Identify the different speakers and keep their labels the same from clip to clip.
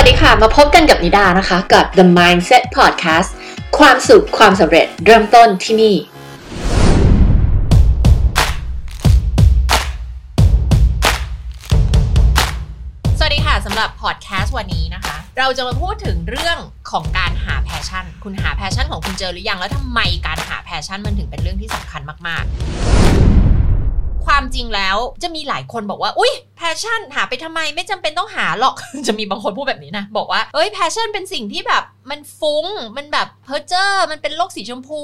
Speaker 1: วัสดีค่ะ มาพบกันกับนิดานะคะ กับ The Mindset Podcast ความสุขความสำเร็จเริ่มต้นที่นี่
Speaker 2: สวัสดีค่ะสำหรับพอดแคสต์วันนี้นะคะ เราจะมาพูดถึงเรื่องของการหา passion คุณหา passion ของคุณเจอหรือยัง แล้วทำไมการหา passion มันถึงเป็นเรื่องที่สำคัญมาก ๆ ความจริงแล้วจะมีหลายคนบอกว่า อุ้ย passion หาไปทำไมไม่จำเป็นต้องหาหรอก จะมีบางคนพูดแบบนี้นะ บอกว่า เอ้ย passion เป็นสิ่งที่แบบมันฟุ้ง มันแบบเพ้อเจ้อมันเป็นโลกสีชมพู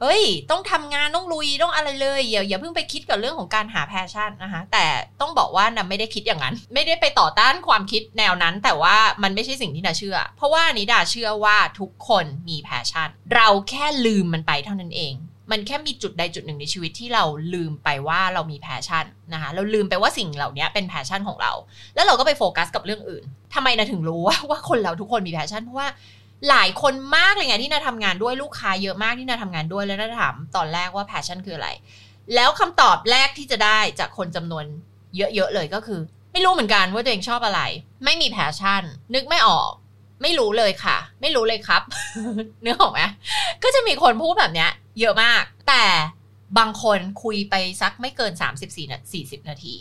Speaker 2: เฮ้ย ต้องทำงานต้องลุยต้องอะไรเลยอย่าอย่าเพิ่งไปคิดกับเรื่องของการหา passion นะคะแต่ต้องบอกว่านาไม่ได้คิดอย่างนั้น ไม่ได้ไปต่อต้านความคิดแนวนั้น แต่ว่ามันไม่ใช่สิ่งที่นาเชื่อ เพราะว่านิดาเชื่อว่าทุกคนมี passion เราแค่ลืมมันไปเท่านั้นเอง มันแค่มีจุดใดจุดหนึ่งในชีวิตที่เราลืมไปว่าเรามี passion นะคะเราลืมไปว่าสิ่งเหล่านี้เป็น passion ของเรา แล้วเราก็ไปโฟกัสกับเรื่องอื่นทำไมนาถึงรู้ว่าว่าคนเราทุกคนมี passion เพราะว่าหลายคนมากเลยไงที่นาทำงานด้วยลูกค้าเยอะมากที่นาทำงานด้วยแล้วนาถามตอนแรกว่า passion คืออะไร แล้วคำตอบแรกที่จะได้จากคนจำนวนเยอะๆเลยก็คือ ไม่รู้เหมือนกันว่าตัวเองชอบอะไร ไม่มี passion นึกไม่ออก ไม่รู้เลยค่ะ ไม่รู้เลยครับนึกออกไหมก็จะมีคนพูดแบบเนี้ย เยอะมาก แต่บางคนคุยไปสักไม่เกิน 34นาที40 นาที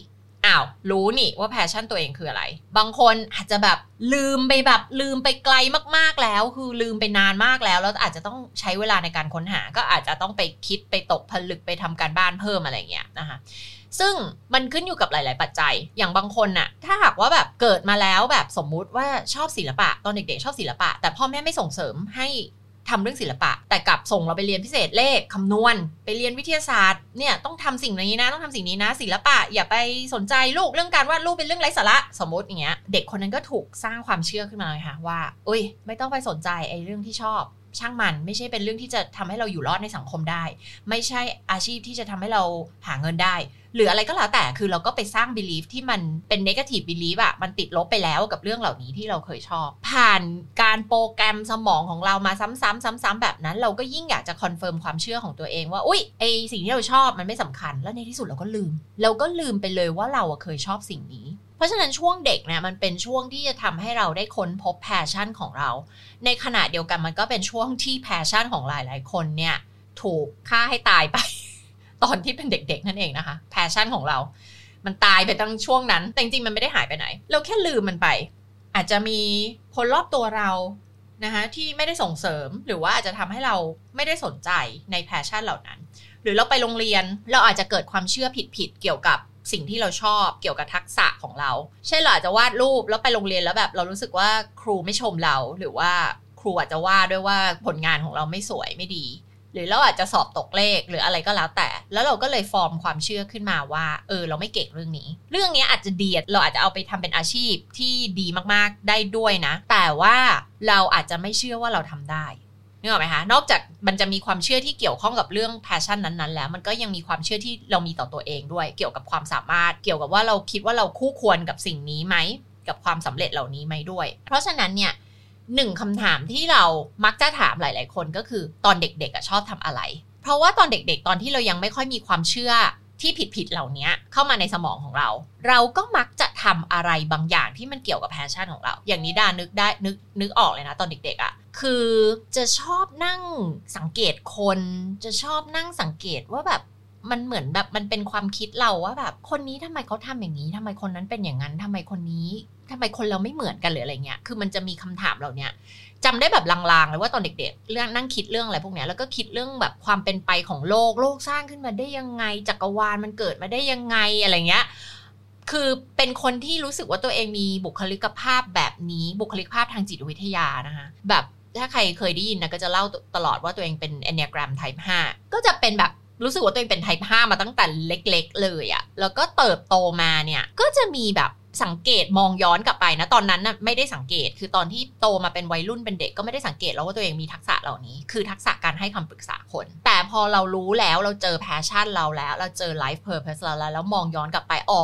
Speaker 2: อ้าว รู้นี่ว่าแพชชั่นตัวเองคืออะไร บางคนอาจจะแบบลืมไปแบบลืมไปไกลมากๆแล้ว คือลืมไปนานมากแล้วแล้วอาจจะต้องใช้เวลาในการค้นหา ก็อาจจะต้องไปคิดไปตกผลึกไปทำการบ้านเพิ่มอะไรเงี้ยนะคะซึ่งมันขึ้นอยู่กับหลาย ๆ ปัจจัย อย่างบางคนน่ะ ถ้าหากว่าแบบเกิดมาแล้วแบบสมมุติว่าชอบศิลปะ ตอนเด็ก ๆ ชอบศิลปะ แต่พ่อแม่ไม่ส่งเสริมให้ ทำเรื่องศิลปะ แต่กลับส่งเราไปเรียนพิเศษเลขคำนวณ ไปเรียนวิทยาศาสตร์เนี่ยต้องทำสิ่งนี้นะต้องทำสิ่งนี้นะ ศิลปะ อย่าไปสนใจลูกเรื่องการวาดรูปเป็นเรื่องไร้สาระสมมติอย่างเงี้ยเด็กคนนั้นก็ถูกสร้างความเชื่อขึ้นมาเลยค่ะว่าเอ้ย ไม่ต้องไปสนใจไอ้เรื่องที่ชอบ ช่างมันไม่ใช่เป็นเรื่องที่จะทำให้เราอยู่รอดในสังคมได้ ไม่ใช่อาชีพที่จะทำให้เราหาเงินได้ หรืออะไรก็แล้วแต่คือเราก็ไปสร้าง belief ที่มันเป็น negative belief อะมันติดลบไปแล้วกับเรื่องเหล่านี้ที่เราเคยชอบ ผ่านการโปรแกรมสมองของเรามาซ้ำๆซ้ำๆแบบนั้น เราก็ยิ่งอยากจะ confirm ความเชื่อของตัวเองว่าอุ้ยไอสิ่งที่เราชอบมันไม่สำคัญแล้วในที่สุดเราก็ลืม เราก็ลืมไปเลยว่าเราเคยชอบสิ่งนี้ เพราะฉะนั้นช่วงเด็กเนี่ยมันเป็นช่วงที่จะทำให้เราได้ค้นพบ passion ของเรา ในขณะเดียวกันมันก็เป็นช่วงที่ passion ของหลาย ๆ คนเนี่ยถูกฆ่าให้ตายไป ตอนที่เป็นเด็ก ๆ นั่นเองนะคะ passion ของเรา มันตายไปตั้งแต่ช่วงนั้น แต่จริงๆมันไม่ได้หายไปไหน เราแค่ลืมมันไป อาจจะมีคนรอบตัวเรานะคะที่ไม่ได้ส่งเสริมหรือว่าอาจจะทำให้เราไม่ได้สนใจใน passion เหล่านั้น หรือเราไปโรงเรียนเราอาจจะเกิดความเชื่อผิดๆเกี่ยวกับ สิ่งที่เราชอบเกี่ยวกับทักษะของเราเช่นเราอาจจะวาดรูปแล้วไปโรงเรียนแล้วแบบ เรารู้สึกว่าครูไม่ชมเรา หรือว่าครูอาจจะว่าด้วยว่าผลงานของเราไม่สวยไม่ดี หรือเราอาจจะสอบตกเลขหรืออะไรก็แล้วแต่ แล้วเราก็เลยฟอร์มความเชื่อขึ้นมาว่า เออ เราไม่เก่งเรื่องนี้ เรื่องนี้อาจจะดีเราอาจจะเอาไปทำเป็นอาชีพที่ดีมากๆได้ด้วยนะ แต่ว่าเราอาจจะไม่เชื่อว่าเราทำได้ นึกออกไหมคะนอกจากมันจะมีความเชื่อที่เกี่ยวข้องกับเรื่องแพชชั่นนั้นๆ แล้ว มันก็ยังมีความเชื่อที่เรามีต่อตัวเองด้วย เกี่ยวกับความสามารถ เกี่ยวกับว่าเราคิดว่าเราคู่ควรกับสิ่งนี้ไหมกับความสำเร็จเหล่านี้ไหมด้วย เพราะฉะนั้นเนี่ยหนึ่งคำถามที่เรามักจะถามหลาย ๆ คนก็คือตอนเด็กๆชอบทำอะไร เพราะว่าตอนเด็ก ๆ ตอนที่เรายังไม่ค่อยมีความเชื่อ ที่ผิดๆเหล่านี้เข้ามาในสมองของเรา เราก็มักจะทำอะไรบางอย่างที่มันเกี่ยวกับ passion ของเรา อย่างนี้ดานึกได้นึกนึกออกเลยนะตอนเด็กๆอะคือจะชอบนั่งสังเกตคน จะชอบนั่งสังเกตว่าแบบ มันเหมือนแบบมันเป็นความคิดเราว่าแบบ คนนี้ทำไมเขาทำอย่างนี้ทำไมคนนั้นเป็นอย่างนั้นทำไมคนนี้ทำไมคนเราไม่เหมือนกันหรืออะไรเงี้ย คือมันจะมีคำถามเหล่านี้จำได้แบบลางๆเลยว่าตอนเด็กๆ เรื่องนั่งคิดเรื่องอะไรพวกเนี้ยแล้วก็คิดเรื่องแบบความเป็นไปของโลกโลกสร้างขึ้นมาได้ยังไงจักรวาลมันเกิดมาได้ยังไงอะไรเงี้ยคือเป็นคนที่รู้สึกว่าตัวเองมีบุคลิกภาพแบบนี้บุคลิกภาพทางจิตวิทยานะคะแบบถ้าใครเคยได้ยินนะก็จะเล่าตลอดว่าตัวเองเป็น Enneagram Type 5 ก็จะเป็นแบบ รู้สึกว่าตัวเองเป็น Type 5มาตั้งแต่เล็ก ๆ เลยอะแล้วก็เติบโตมาเนี่ย ก็จะมีแบบสังเกตมองย้อนกลับไปนะ ตอนนั้นน่ะไม่ได้สังเกต คือตอนที่โตมาเป็นวัยรุ่นเป็นเด็กก็ไม่ได้สังเกตแล้วว่าตัวเองมีทักษะเหล่านี้ คือทักษะการให้คำปรึกษาคน แต่พอเรารู้แล้วเราเจอ passion เราแล้ว เราเจอ life purpose เราแล้ว แล้วมองย้อนกลับไป อ๋อ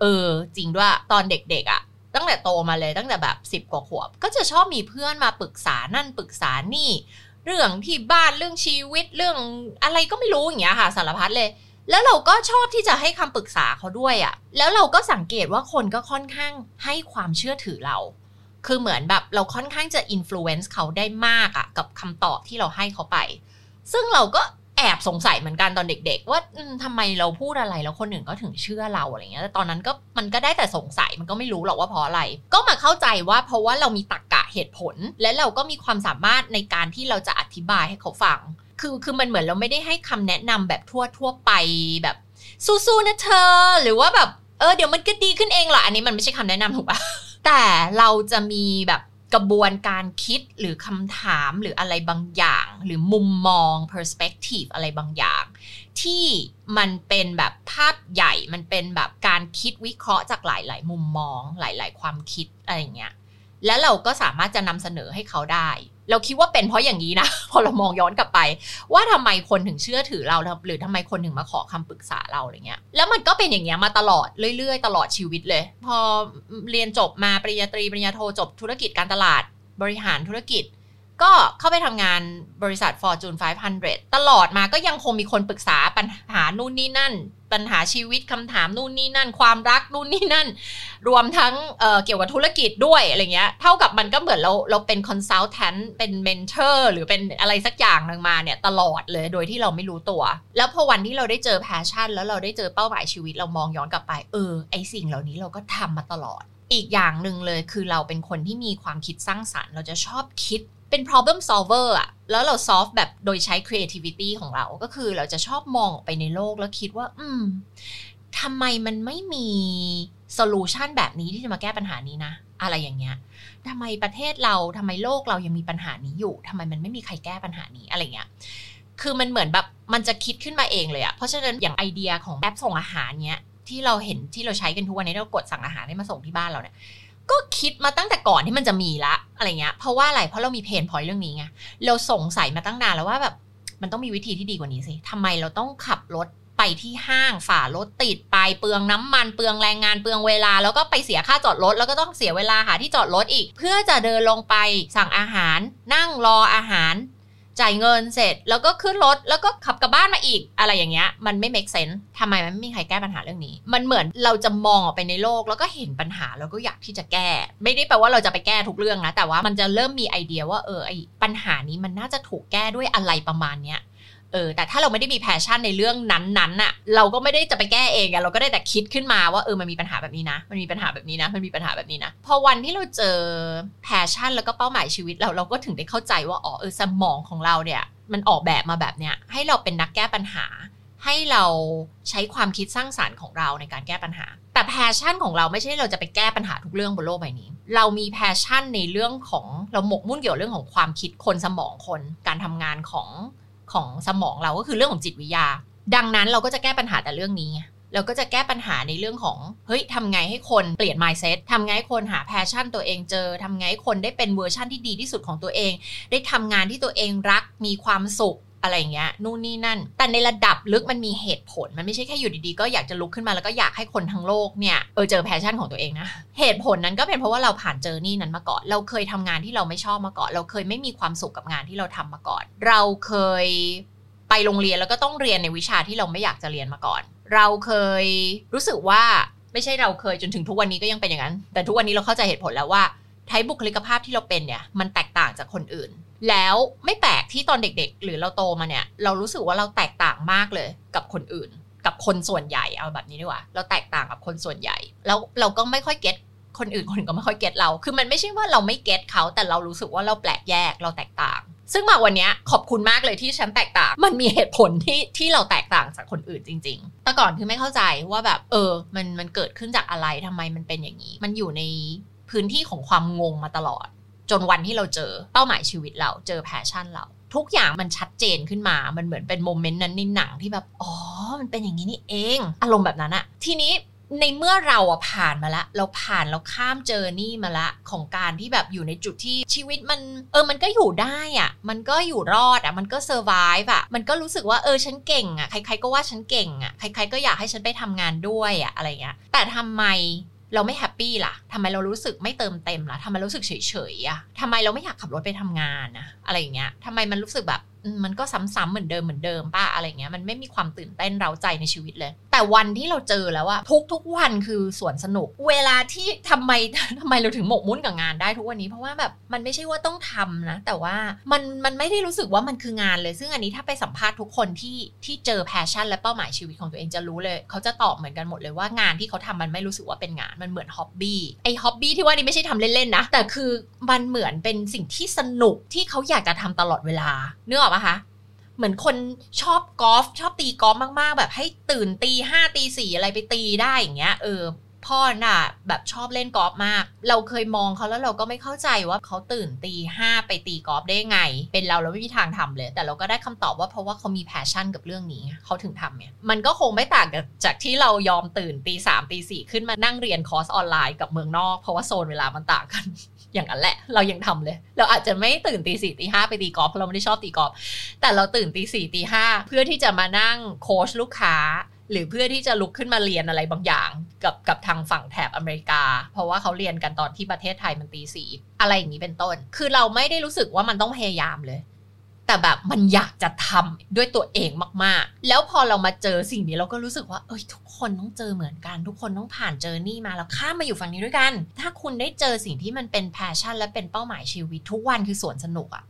Speaker 2: เออ จริงด้วย ตอนเด็กๆอะ่ะตั้งแต่โตมาเลยตั้งแต่แบบสิบ10 กว่าขวบ ก็จะชอบมีเพื่อนมาปรึกษานั่นปรึกษานี่ เรื่องที่บ้านเรื่องชีวิตเรื่องอะไรก็ไม่รู้อย่างเงี้ยค่ะสารพัดเลย แล้วเราก็ชอบที่จะให้คำปรึกษาเขาด้วยอะ่ะ แล้วเราก็สังเกตว่าคนก็ค่อนข้างให้ความเชื่อถือเรา คือเหมือนแบบเราค่อนข้างจะ influence เขาได้มากอะกับคำตอบที่เราให้เขาไป ซึ่งเราก็ แอบสงสัยเหมือนกันตอนเด็ก ๆ ว่าทำไมเราพูดอะไรแล้วคนอื่นก็ถึงเชื่อเราอะไรเงี้ยแต่ตอนนั้นก็มันก็ได้แต่สงสัยมันก็ไม่รู้หรอกว่าเพราะอะไร ก็มาเข้าใจว่าเพราะว่าเรามีตรรกะเหตุผล และเราก็มีความสามารถในการที่เราจะอธิบายให้เขาฟัง คือคือมันเหมือนเราไม่ได้ให้คำแนะนำแบบทั่วทั่วไปแบบสู้ๆนะเธอ หรือว่าแบบเออเดี๋ยวมันก็ดีขึ้นเองหรออันนี้มันไม่ใช่คำแนะนำถูกปะแต่เราจะมีแบบ กระบวนการคิดหรือคำถามหรืออะไรบางอย่าง หรือมุมมอง perspective อะไรบางอย่าง ที่มันเป็นแบบภาพใหญ่มันเป็นแบบการคิดวิเคราะห์จากหลาย ๆ มุมมองหลาย ๆ ความคิดอะไรเงี้ยแล้วเราก็สามารถจะนำเสนอให้เขาได้ เราคิดว่าเป็นเพราะอย่างนี้นะ พอเรามองย้อนกลับไป ว่าทำไมคนถึงเชื่อถือเรา หรือทำไมคนถึงมาขอคำปรึกษาเราอะไรเงี้ย แล้วมันก็เป็นอย่างเงี้ยมาตลอดเรื่อยๆ ตลอดชีวิตเลย พอเรียนจบมาปริญญาตรีปริญญาโทจบธุรกิจการตลาดบริหารธุรกิจ ก็เข้าไปทำงานบริษัท Fortune 500 ตลอดมาก็ยังคงมีคนปรึกษาปัญหานู่นนี่นั่น ปัญหาชีวิตคำถามนู่นนี่นั่น ความรักนู่นนี่นั่น รวมทั้งเกี่ยวกับธุรกิจด้วยอะไรเงี้ย เท่ากับมันก็เหมือนเราเราเป็น consultant เป็น mentor หรือเป็นอะไรสักอย่างหนึ่งมาเนี่ยตลอดเลยโดยที่เราไม่รู้ตัว แล้วพอวันที่เราได้เจอ passion แล้วเราได้เจอเป้าหมายชีวิตเรามองย้อนกลับไป เออไอสิ่งเหล่านี้เราก็ทำมาตลอดอีกอย่างหนึ่งเลยคือเราเป็นคนที่มีความคิดสร้างสรรค์ เราจะชอบคิด เป็น problem solver อะแล้วเรา solve แบบโดยใช้ creativity ของเรา ก็คือเราจะชอบมองออกไปในโลกแล้วคิดว่า อืมทำไมมันไม่มี solution แบบนี้ที่จะมาแก้ปัญหานี้นะ อะไรอย่างเงี้ยทำไมประเทศเราทำไมโลกเรายังมีปัญหานี้อยู่ทำไมมันไม่มีใครแก้ปัญหานี้อะไรเงี้ยคือมันเหมือนแบบมันจะคิดขึ้นมาเองเลยอะเพราะฉะนั้นอย่างไอเดียของแอปส่งอาหารเนี้ยที่เราเห็นที่เราใช้กันทุกวันนี้เรากดสั่งอาหารให้มาส่งที่บ้านเราเนี่ย ก็คิดมาตั้งแต่ก่อนที่มันจะมีละอะไรเงี้ยเพราะว่าอะไรเพราะเรามีเพนพอยเรื่องนี้ไงเราสงสัยมาตั้งนานแล้วว่าแบบมันต้องมีวิธีที่ดีกว่านี้สิทำไมเราต้องขับรถไปที่ห้างฝ่ารถติดไปเปลืองน้ำมันเปลืองแรงงานเปลืองเวลา แล้วก็ไปเสียค่าจอดรถแล้วก็ต้องเสียเวลาหาที่จอดรถอีก เพื่อจะเดินลงไปสั่งอาหาร นั่งรออาหาร จ่ายเงินเสร็จ แล้วก็ขึ้นรถแล้วก็ขับกลับบ้านมาอีก อะไรอย่างเงี้ย มันไม่ make sense ทำไมมันไม่มีใครแก้ปัญหาเรื่องนี้ มันเหมือนเราจะมองออกไปในโลก แล้วก็เห็นปัญหาแล้วก็อยากที่จะแก้ ไม่ได้แปลว่าเราจะไปแก้ทุกเรื่องนะแต่ว่ามันจะเริ่มมีไอเดียว่าเออไอปัญหานี้มันน่าจะถูกแก้ด้วยอะไรประมาณเนี้ย เออแต่ถ้าเราไม่ได้มี passion ในเรื่องนั้นๆน่ะเราก็ไม่ได้จะไปแก้เองอะเราก็ได้แต่คิดขึ้นมาว่าเออมันมีปัญหาแบบนี้นะ มันมีปัญหาแบบนี้นะ มันมีปัญหาแบบนี้นะ พอวันที่เราเจอ passion แล้วก็เป้าหมายชีวิตเราเราก็ถึงได้เข้าใจว่าอ๋อเออสมองของเราเนี่ยมันออกแบบมาแบบเนี้ยให้เราเป็นนักแก้ปัญหา ให้เราใช้ความคิดสร้างสรรค์ของเราในการแก้ปัญหา แต่ passion ของเราไม่ใช่เราจะไปแก้ปัญหาทุกเรื่องบนโลกใบนี้ เรามี passion ในเรื่องของเราหมกมุ่นเกี่ยวเรื่องของความคิดคนสมองคน การทำงานของ ของสมองเราก็คือเรื่องของจิตวิทยา ดังนั้นเราก็จะแก้ปัญหาแต่เรื่องนี้เราก็จะแก้ปัญหาในเรื่องของ เฮ้ยทำไงให้คนเปลี่ยน mindset ทำไงให้คนหา passion ตัวเองเจอทำไงให้คนได้เป็นเวอร์ชั่นที่ดีที่สุดของตัวเอง ได้ทำงานที่ตัวเองรักมีความสุข อะไรเงี้ยนู่นนี่นั่น แต่ในระดับลึกมันมีเหตุผล มันไม่ใช่แค่อยู่ดีๆ ก็อยากจะลุกขึ้นมาแล้วก็อยากให้คนทั้งโลกเนี่ยเออเจอ passion ของตัวเองนะเหตุผลนั้นก็เป็นเพราะว่าเราผ่านเจอนี่นั้นมาก่อน เราเคยทำงานที่เราไม่ชอบมาก่อน เราเคยไม่มีความสุขกับงานที่เราทำมาก่อน เราเคยไปโรงเรียนแล้วก็ต้องเรียนในวิชาที่เราไม่อยากจะเรียนมาก่อน เราเคยรู้สึกว่าไม่ใช่เราเคยจนถึงทุกวันนี้ก็ยังเป็นอย่างนั้น แต่ทุกวันนี้เราเข้าใจเหตุผลแล้วว่า ไทยบุคลิกภาพที่เราเป็นเนี่ยมันแตกต่างจากคนอื่น แล้วไม่แปลกที่ตอนเด็ก ๆ หรือเราโตมาเนี่ย เรารู้สึกว่าเราแตกต่างมากเลยกับคนอื่น กับคนส่วนใหญ่เอาแบบนี้ดีกว่า เราแตกต่างกับคนส่วนใหญ่ แล้วเราก็ไม่ค่อย get คนอื่นคนอื่นก็ไม่ค่อย get เรา คือมันไม่ใช่ว่าเราไม่ get เขาแต่เรารู้สึกว่าเราแปลกแยกเราแตกต่าง ซึ่งมาวันนี้ขอบคุณมากเลยที่ฉันแตกต่าง มันมีเหตุผลที่ที่เราแตกต่างจากคนอื่นจริง ๆ แต่ก่อนคือไม่เข้าใจว่าแบบเออ มันมันเกิดขึ้นจากอะไรทำไมมันเป็นอย่างนี้ มันอยู่ใน พื้นที่ของความงงมาตลอด จนวันที่เราเจอเป้าหมายชีวิตเราเจอ passion เรา ทุกอย่างมันชัดเจนขึ้นมา มันเหมือนเป็น moment นั้นในหนังที่แบบอ๋อมันเป็นอย่างนี้นี่เองอารมณ์แบบนั้นอะทีนี้ในเมื่อเราอะผ่านมาละ เราผ่านเราข้ามเจอนี่มาละ ของการที่แบบอยู่ในจุดที่ชีวิตมัน เออมันก็อยู่ได้อะมันก็อยู่รอดอะมันก็ survive อะมันก็รู้สึกว่าเออฉันเก่งอะใครๆก็ว่าฉันเก่งอะใครๆก็อยากให้ฉันไปทำงานด้วยอะอะไรเงี้ยแต่ทำไม เราไม่ happy ล่ะทำไมเรารู้สึกไม่เติมเต็มล่ะทำไมรู้สึกเฉยๆอะทำไมเราไม่อยากขับรถไปทำงานนะอะไรอย่างเงี้ยทำไมมันรู้สึกแบบ มันก็ซ้ำๆเหมือนเดิมเหมือนเดิมปะอะไรเงี้ยมันไม่มีความตื่นเต้นเร้าใจในชีวิตเลย แต่วันที่เราเจอแล้วว่าทุกทุกวันคือสวนสนุก เวลาที่ทำไมทำไมเราถึงหมกมุ่นกับงานได้ทุกวันนี้เพราะว่าแบบมันไม่ใช่ว่าต้องทำนะ แต่ว่ามันมันไม่ได้รู้สึกว่ามันคืองานเลย ซึ่งอันนี้ถ้าไปสัมภาษณ์ทุกคนที่ที่เจอ passion และเป้าหมายชีวิตของตัวเองจะรู้เลย เขาจะตอบเหมือนกันหมดเลยว่างานที่เขาทำมันไม่รู้สึกว่าเป็นงานมันเหมือน hobby ไอ hobby ที่ว่านี่ไม่ใช่ทำเล่นๆนะแต่คือมันเหมือนเป็นสิ่งที่สนุกที่เขาอยากจะทำตลอดเวลาเนื้อออกปะคะเหมือนคนชอบกอล์ฟชอบตีกอล์ฟมากๆ แบบให้ตื่นตีห้าตีสี่อะไรไปตีได้อย่างเงี้ยเออพ่อน่ะแบบชอบเล่นกอล์ฟมาก เราเคยมองเขาแล้วเราก็ไม่เข้าใจว่าเขาตื่นตีห้าไปตีกอล์ฟได้ไง เป็นเราเราไม่มีทางทำเลย แต่เราก็ได้คำตอบว่าเพราะว่าเขามี passion กับเรื่องนี้เขาถึงทำเนี่ยมันก็คงไม่ต่างจากที่เรายอมตื่นตีสามตีสี่ขึ้นมานั่งเรียนคอร์สออนไลน์กับเมืองนอก เพราะว่าโซนเวลามันต่างกัน อย่างนั้นแหละ เรายังทำเลย เราอาจจะไม่ตื่นตีสี่ตีห้าไปตีกอล์ฟเพราะเราไม่ได้ชอบตีกอล์ฟแต่เราตื่นตีสี่ตีห้าเพื่อที่จะมานั่งโค้ชลูกค้า หรือเพื่อที่จะลุกขึ้นมาเรียนอะไรบางอย่าง กับกับทางฝั่งแถบอเมริกา เพราะว่าเขาเรียนกันตอนที่ประเทศไทยมันตีสี่อะไรอย่างนี้เป็นต้น คือเราไม่ได้รู้สึกว่ามันต้องพยายามเลย แต่แบบมันอยากจะทำด้วยตัวเองมากๆ แล้วพอเรามาเจอสิ่งนี้เราก็รู้สึกว่า เอ้ยทุกคนต้องเจอเหมือนกัน ทุกคนต้องผ่านเจอนี่มาแล้วข้ามมาอยู่ฝั่งนี้ด้วยกัน ถ้าคุณได้เจอสิ่งที่มันเป็น passion และเป็นเป้าหมายชีวิต ทุกวันคือสวนสนุกอะ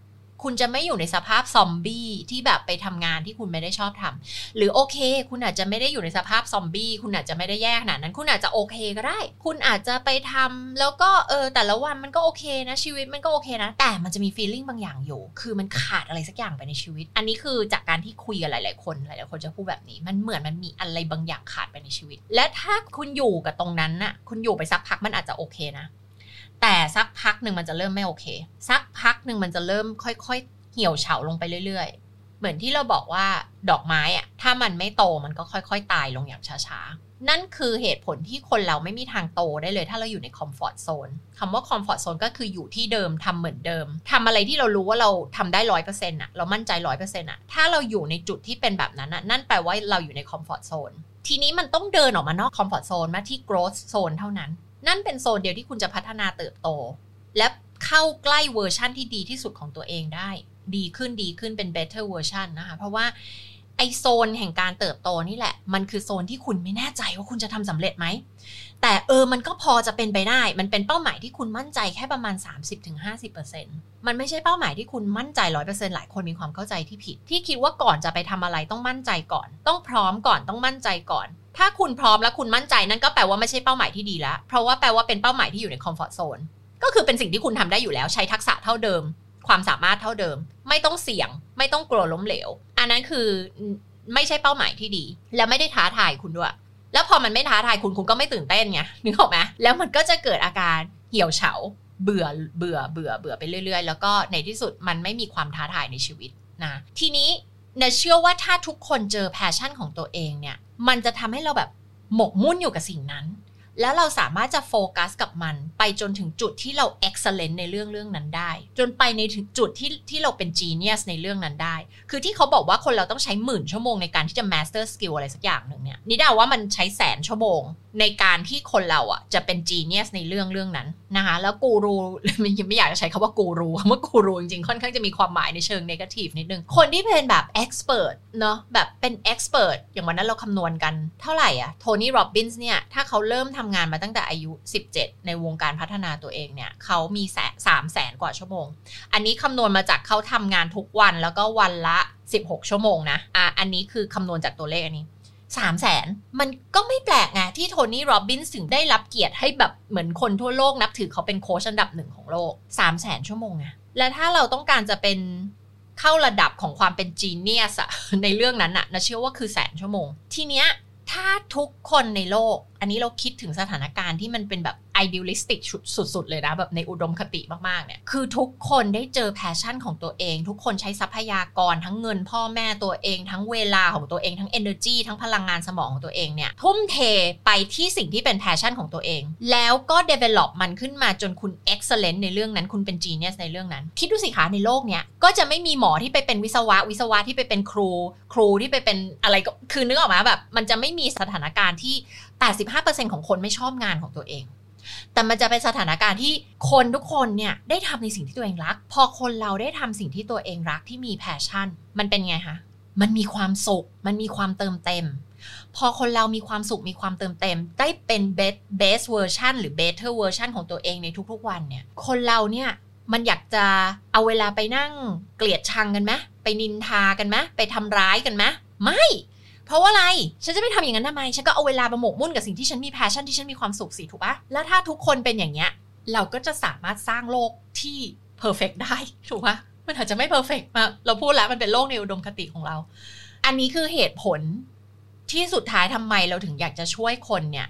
Speaker 2: คุณจะไม่อยู่ในสภาพซอมบี้ที่แบบไปทำงานที่คุณไม่ได้ชอบทำหรือโอเค คุณอาจจะไม่ได้อยู่ในสภาพซอมบี้คุณอาจจะไม่ได้แย่ขนาดนั้น คุณอาจจะโอเคก็ได้ คุณอาจจะไปทำแล้วก็เออแต่ละวันมันก็โอเคนะชีวิตมันก็โอเคนะ แต่มันจะมี feeling บางอย่างอยู่ คือมันขาดอะไรสักอย่างไปในชีวิต อันนี้คือจากการที่คุยกับหลาย ๆ คนหลาย ๆ คนจะพูดแบบนี้ มันเหมือนมันมีอะไรบางอย่างขาดไปในชีวิต และถ้าคุณอยู่กับตรงนั้นน่ะคุณอยู่ไปสักพักมันอาจจะโอเคนะ แต่สักพักหนึ่งมันจะเริ่มไม่โอเค สักพักหนึ่งมันจะเริ่มค่อยๆ เหี่ยวเฉาลงไปเรื่อยๆ เหมือนที่เราบอกว่าดอกไม้อะถ้ามันไม่โตมันก็ค่อยๆ ตายลงอย่างช้าๆ นั่นคือเหตุผลที่คนเราไม่มีทางโตได้เลย ถ้าเราอยู่ใน comfort zone คำว่า comfort zone ก็คืออยู่ที่เดิมทำเหมือนเดิมทำอะไรที่เรารู้ว่าเราทำได้ร้อยเปอร์เซ็นต์อะเรามั่นใจร้อยเปอร์เซ็นต์อะถ้าเราอยู่ในจุดที่เป็นแบบนั้นอะนั่นแปลว่าเราอยู่ใน comfort zone ทีนี้มันต้องเดินออกมานอก comfort zone มาที่ growth zone เท่านั้น นั่นเป็นโซนเดียวที่คุณจะพัฒนาเติบโต และเข้าใกล้เวอร์ชั่นที่ดีที่สุดของตัวเองได้ ดีขึ้นดีขึ้นเป็น better version นะคะ เพราะว่าไอโซนแห่งการเติบโตนี่แหละ มันคือโซนที่คุณไม่แน่ใจว่าคุณจะทำสำเร็จไหม แต่เออมันก็พอจะเป็นไปได้ มันเป็นเป้าหมายที่คุณมั่นใจแค่ประมาณ 30-50%มันไม่ใช่เป้าหมายที่คุณมั่นใจ 100%หลายคนมีความเข้าใจที่ผิด ที่คิดว่าก่อนจะไปทำอะไรต้องมั่นใจก่อน ต้องพร้อมก่อนต้องมั่นใจก่อน ถ้าคุณพร้อมและคุณมั่นใจนั่นก็แปลว่าไม่ใช่เป้าหมายที่ดีแล้ว เพราะว่าแปลว่าเป็นเป้าหมายที่อยู่ในคอมฟอร์ทโซนก็คือเป็นสิ่งที่คุณทำได้อยู่แล้วใช้ทักษะเท่าเดิม ความสามารถเท่าเดิม ไม่ต้องเสี่ยง ไม่ต้องกลัวล้มเหลว อันนั้นคือไม่ใช่เป้าหมายที่ดี แล้วไม่ได้ท้าทายคุณด้วย แล้วพอมันไม่ท้าทายคุณคุณก็ไม่ตื่นเต้นไงนึกออกไหมแล้วมันก็จะเกิดอาการเหี่ยวเฉา เบื่อเบื่อเบื่อเบื่อไปเรื่อย ๆ แล้วก็ในที่สุดมันไม่มีความท้าทายในชีวิตนะทีนี้ นาเชื่อว่าถ้าทุกคนเจอ passion ของตัวเองเนี่ย มันจะทำให้เราแบบหมกมุ่นอยู่กับสิ่งนั้น แล้วเราสามารถจะโฟกัสกับมันไปจนถึงจุดที่เรา excellent ในเรื่องเรื่องนั้นได้ จนไปในถึงจุดที่ที่เราเป็น genius ในเรื่องนั้นได้ คือที่เขาบอกว่าคนเราต้องใช้หมื่นชั่วโมงในการที่จะ master skill อะไรสักอย่างหนึ่งเนี่ยนี่ดาว่ามันใช้แสนชั่วโมง ในการที่คนเราอะจะเป็น genius ในเรื่องเรื่องนั้นนะคะแล้วกูรูมันยังไม่อยากจะใช้คาว่ากูรูคำว่ากูรูจริงๆค่อนข้างจะมีความหมายในเชิง negative นิดนึงคนที่เป็นแบบ expert เนาะแบบเป็น expert อย่างวันนั้นเราคำนวณกันเท่าไหร่อะโทนี่โรบินส์เนี่ยถ้าเขาเริ่มทำงานมาตั้งแต่อายุ 17 ในวงการพัฒนาตัวเองเนี่ยเขามีสามแสนกว่าชั่วโมง อันนี้คำนวณมาจากเขาทำงานทุกวันแล้วก็วันละ 16 ชั่วโมงนะอะอันนี้คือคำนวณจากตัวเลขอันนี้สามแสนมันก็ไม่แปลกไงที่โทนี่โรบินส์ถึงได้รับเกียรติให้แบบเหมือนคนทั่วโลกนับถือเขาเป็นโค้ชอันดับหนึ่งของโลกสามแสนชั่วโมงไงและถ้าเราต้องการจะเป็นเข้าระดับของความเป็น genius อะในเรื่องนั้นอะนาเชื่อว่าคือแสนชั่วโมง ทีเนี้ย ถ้าทุกคนในโลก อันนี้เราคิดถึงสถานการณ์ที่มันเป็นแบบ idealistic สุดๆ เลยนะ แบบในอุดมคติมากๆเนี่ยคือทุกคนได้เจอ passion ของตัวเอง ทุกคนใช้ทรัพยากรทั้งเงินพ่อแม่ตัวเอง ทั้งเวลาของตัวเองทั้ง energy ทั้งพลังงานสมองของตัวเองเนี่ยทุ่มเทไปที่สิ่งที่เป็น passion ของตัวเอง แล้วก็ develop มันขึ้นมาจนคุณ excellent ในเรื่องนั้นคุณเป็น genius ในเรื่องนั้น คิดดูสิคะในโลกเนี้ยก็จะไม่มีหมอที่ไปเป็นวิศวะวิศวะที่ไปเป็นครู ครูที่ไปเป็นอะไรก็คือนึกออกมาแบบ มันจะไม่มีสถานการณ์ที่ 85%ของคนไม่ชอบงานของตัวเอง แต่มันจะเป็นสถานการณ์ที่คนทุกคนเนี่ยได้ทำในสิ่งที่ตัวเองรัก พอคนเราได้ทำสิ่งที่ตัวเองรักที่มีแพชชั่น มันเป็นไงคะมันมีความสุข มันมีความเติมเต็ม พอคนเรามีความสุขมีความเติมเต็ม ได้เป็น best best version หรือ better version ของตัวเองในทุกๆวันเนี่ย คนเราเนี่ยมันอยากจะเอาเวลาไปนั่งเกลียดชังกันไหมไปนินทากันไหมไปทำร้ายกันไหมไม่ เพราะว่าอะไร ฉันจะไม่ทำอย่างนั้นทำไม ฉันก็เอาเวลามาหมกมุ่นกับสิ่งที่ฉันมี passion ที่ฉันมีความสุขสิถูกปะแล้วถ้าทุกคนเป็นอย่างเงี้ย เราก็จะสามารถสร้างโลกที่ perfect ได้ถูกปะมันอาจจะไม่ perfect มาเราพูดแล้วมันเป็นโลกในอุดมคติของเรา อันนี้คือเหตุผลที่สุดท้ายทำไมเราถึงอยากจะช่วยคนเนี่ย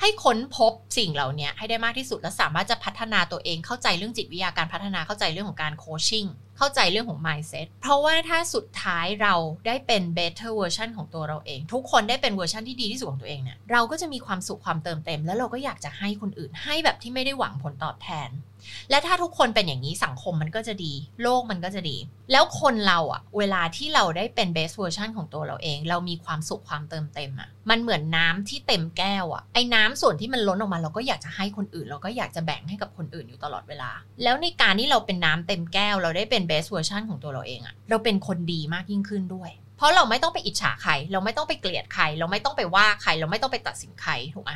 Speaker 2: ให้ค้นพบสิ่งเหล่านี้ให้ได้มากที่สุดและสามารถจะพัฒนาตัวเองเข้าใจเรื่องจิตวิทยาการพัฒนาเข้าใจเรื่องของการโคชชิ่ง เข้าใจเรื่องของ mindset เพราะว่าถ้าสุดท้ายเราได้เป็น better version ของตัวเราเอง ทุกคนได้เป็นเวอร์ชันที่ดีที่สุดของตัวเองเนี่ยเราก็จะมีความสุขความเติมเต็ม แล้วเราก็อยากจะให้คนอื่นให้แบบที่ไม่ได้หวังผลตอบแทน และถ้าทุกคนเป็นอย่างนี้สังคมมันก็จะดี โลกมันก็จะดี แล้วคนเราอะเวลาที่เราได้เป็น best version ของตัวเราเอง เรามีความสุขความเติมเต็มอะมันเหมือนน้ำที่เต็มแก้วอะไอ้น้ำส่วนที่มันล้นออกมาเราก็อยากจะให้คนอื่น เราก็อยากจะแบ่งให้กับคนอื่นอยู่ตลอดเวลา แล้วในการที่เราเป็นน้ำเต็มแก้ว เราได้เป็น best version ของตัวเราเองอะเราเป็นคนดีมากยิ่งขึ้นด้วยเพราะเราไม่ต้องไปอิจฉาใคร เราไม่ต้องไปเกลียดใคร เราไม่ต้องไปว่าใคร เราไม่ต้องไปตัดสินใครถูกไหม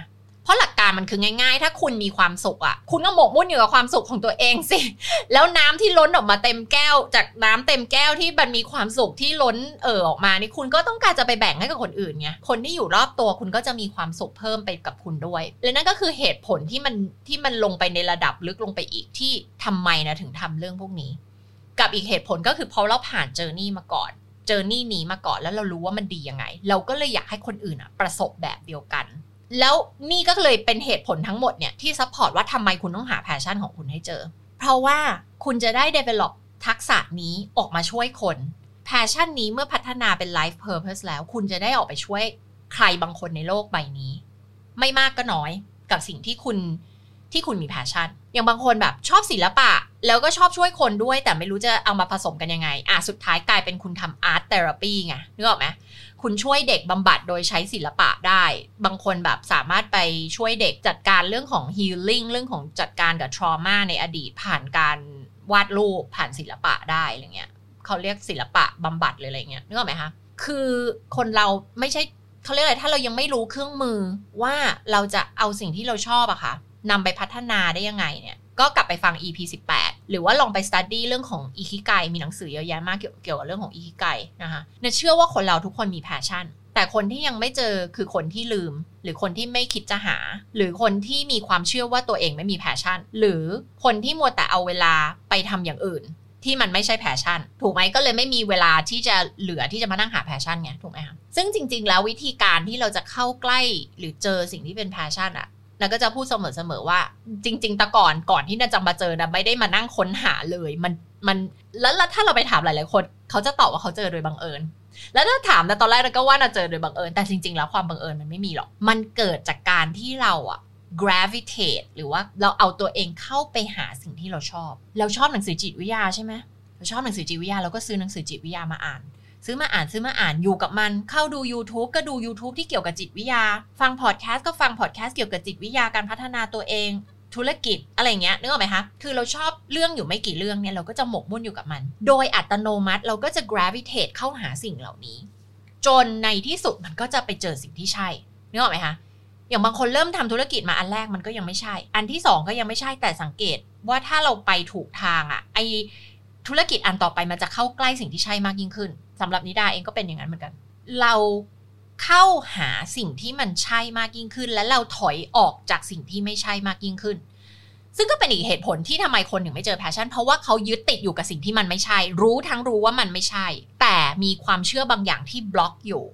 Speaker 2: ราะหลักการมันคือง่ายๆ ถ้าคุณมีความสุขอะ คุณก็หมกมุ่นอยู่กับความสุขของตัวเองสิ แล้วน้ำที่ล้นออกมาเต็มแก้ว จากน้ำเต็มแก้วที่มันมีความสุขที่ล้นเอ่อออกมานี่คุณก็ต้องการจะไปแบ่งให้กับคนอื่นไง คนที่อยู่รอบตัวคุณก็จะมีความสุขเพิ่มไปกับคุณด้วย และนั่นก็คือเหตุผลที่มันที่มันลงไปในระดับลึกลงไปอีกที่ทำไมนะถึงทำเรื่องพวกนี้ กับอีกเหตุผลก็คือเพราะเราผ่าน journey มาก่อน journey นี้มาก่อนแล้วเรารู้ว่ามันดียังไง เราก็เลยอยากให้คนอื่นอะประสบแบบเดียวกัน แล้วนี่ก็เลยเป็นเหตุผลทั้งหมดเนี่ยที่ support ว่าทำไมคุณต้องหา passion ของคุณให้เจอ เพราะว่าคุณจะได้ develop ทักษะนี้ออกมาช่วยคน passion นี้เมื่อพัฒนาเป็น life purpose แล้ว คุณจะได้ออกไปช่วยใครบางคนในโลกใบนี้ ไม่มากก็น้อยกับสิ่งที่คุณที่คุณมี passion อย่างบางคนแบบชอบศิลปะ แล้วก็ชอบช่วยคนด้วย แต่ไม่รู้จะเอามาผสมกันยังไง อะสุดท้ายกลายเป็นคุณทำ art therapy ไงนึกออกไหม คุณช่วยเด็กบำบัดโดยใช้ศิลปะได้ บางคนแบบสามารถไปช่วยเด็กจัดการเรื่องของ healing เรื่องของจัดการกับ trauma ในอดีตผ่านการวาดรูปผ่านศิลปะได้อะไรเงี้ยเขาเรียกศิลปะบำบัดเลยอะไรเงี้ยนึกออกไหมคะคือคนเราไม่ใช่เขาเรียกอะไรถ้าเรายังไม่รู้เครื่องมือว่าเราจะเอาสิ่งที่เราชอบอะค่ะนำไปพัฒนาได้ยังไงเนี่ย ก็กลับไปฟัง EP 18 หรือว่าลองไป study เรื่องของอีคิไกมีหนังสือเยอะแยะมากเกี่ยวกับเรื่องของอีคิไกนะคะเนเชื่อว่าคนเราทุกคนมีแพชชั่น แต่คนที่ยังไม่เจอคือคนที่ลืม หรือคนที่ไม่คิดจะหา หรือคนที่มีความเชื่อว่าตัวเองไม่มี passion หรือคนที่มัวแต่เอาเวลาไปทำอย่างอื่น ที่มันไม่ใช่ passion ถูกไหมก็เลยไม่มีเวลาที่จะเหลือที่จะมานั่งหา passion ไงถูกไหมคะซึ่งจริง ๆ แล้ววิธีการที่เราจะเข้าใกล้หรือเจอสิ่งที่เป็น passion อะ แล้วก็จะพูดเสมอๆว่า จริง ๆ แต่ก่อนก่อนที่นาจะมาเจอนะไม่ได้มานั่งค้นหาเลย มันมันแล้วถ้าเราไปถามหลายๆคน เขาจะตอบว่าเขาเจอโดยบังเอิญ แล้วถ้าถามแต่ตอนแรกเราก็ว่านาเจอโดยบังเอิญแต่จริง ๆ แล้วความบังเอิญมันไม่มีหรอก มันเกิดจากการที่เราอะ gravitate หรือว่าเราเอาตัวเองเข้าไปหาสิ่งที่เราชอบ เราชอบหนังสือจิตวิทยาใช่ไหมเราชอบหนังสือจิตวิทยาเราก็ซื้อหนังสือจิตวิทยามาอ่าน ซื้อมาอ่านซื้อมาอ่านอยู่กับมัน เข้าดู YouTube ก็ดู YouTube ที่เกี่ยวกับจิตวิทยา ฟังพอดแคสต์ก็ฟังพอดแคสต์เกี่ยวกับจิตวิทยาการพัฒนาตัวเองธุรกิจอะไรเงี้ยนึกออกไหมคะ คือเราชอบเรื่องอยู่ไม่กี่เรื่องเนี่ยเราก็จะหมกมุ่นอยู่กับมัน โดยอัตโนมัติเราก็จะ gravitate เข้าหาสิ่งเหล่านี้ จนในที่สุดมันก็จะไปเจอสิ่งที่ใช่นึกออกไหมคะ อย่างบางคนเริ่มทำธุรกิจมาอันแรกมันก็ยังไม่ใช่ อันที่สองก็ยังไม่ใช่แต่สังเกตว่าถ้าเราไปถูกทางอะไอธุรกิจอันต่อไปมันจะเข้าใกล้สิ่งที่ใช่มากยิ่งขึ้น สำหรับนิดาเองก็เป็นอย่างนั้นเหมือนกัน เราเข้าหาสิ่งที่มันใช่มากยิ่งขึ้น และเราถอยออกจากสิ่งที่ไม่ใช่มากยิ่งขึ้น ซึ่งก็เป็นอีกเหตุผลที่ทำไมคนถึงไม่เจอ passion เพราะว่าเขายึดติดอยู่กับสิ่งที่มันไม่ใช่ รู้ทั้งรู้ว่ามันไม่ใช่ แต่มีความเชื่อบางอย่างที่บล็อกอยู่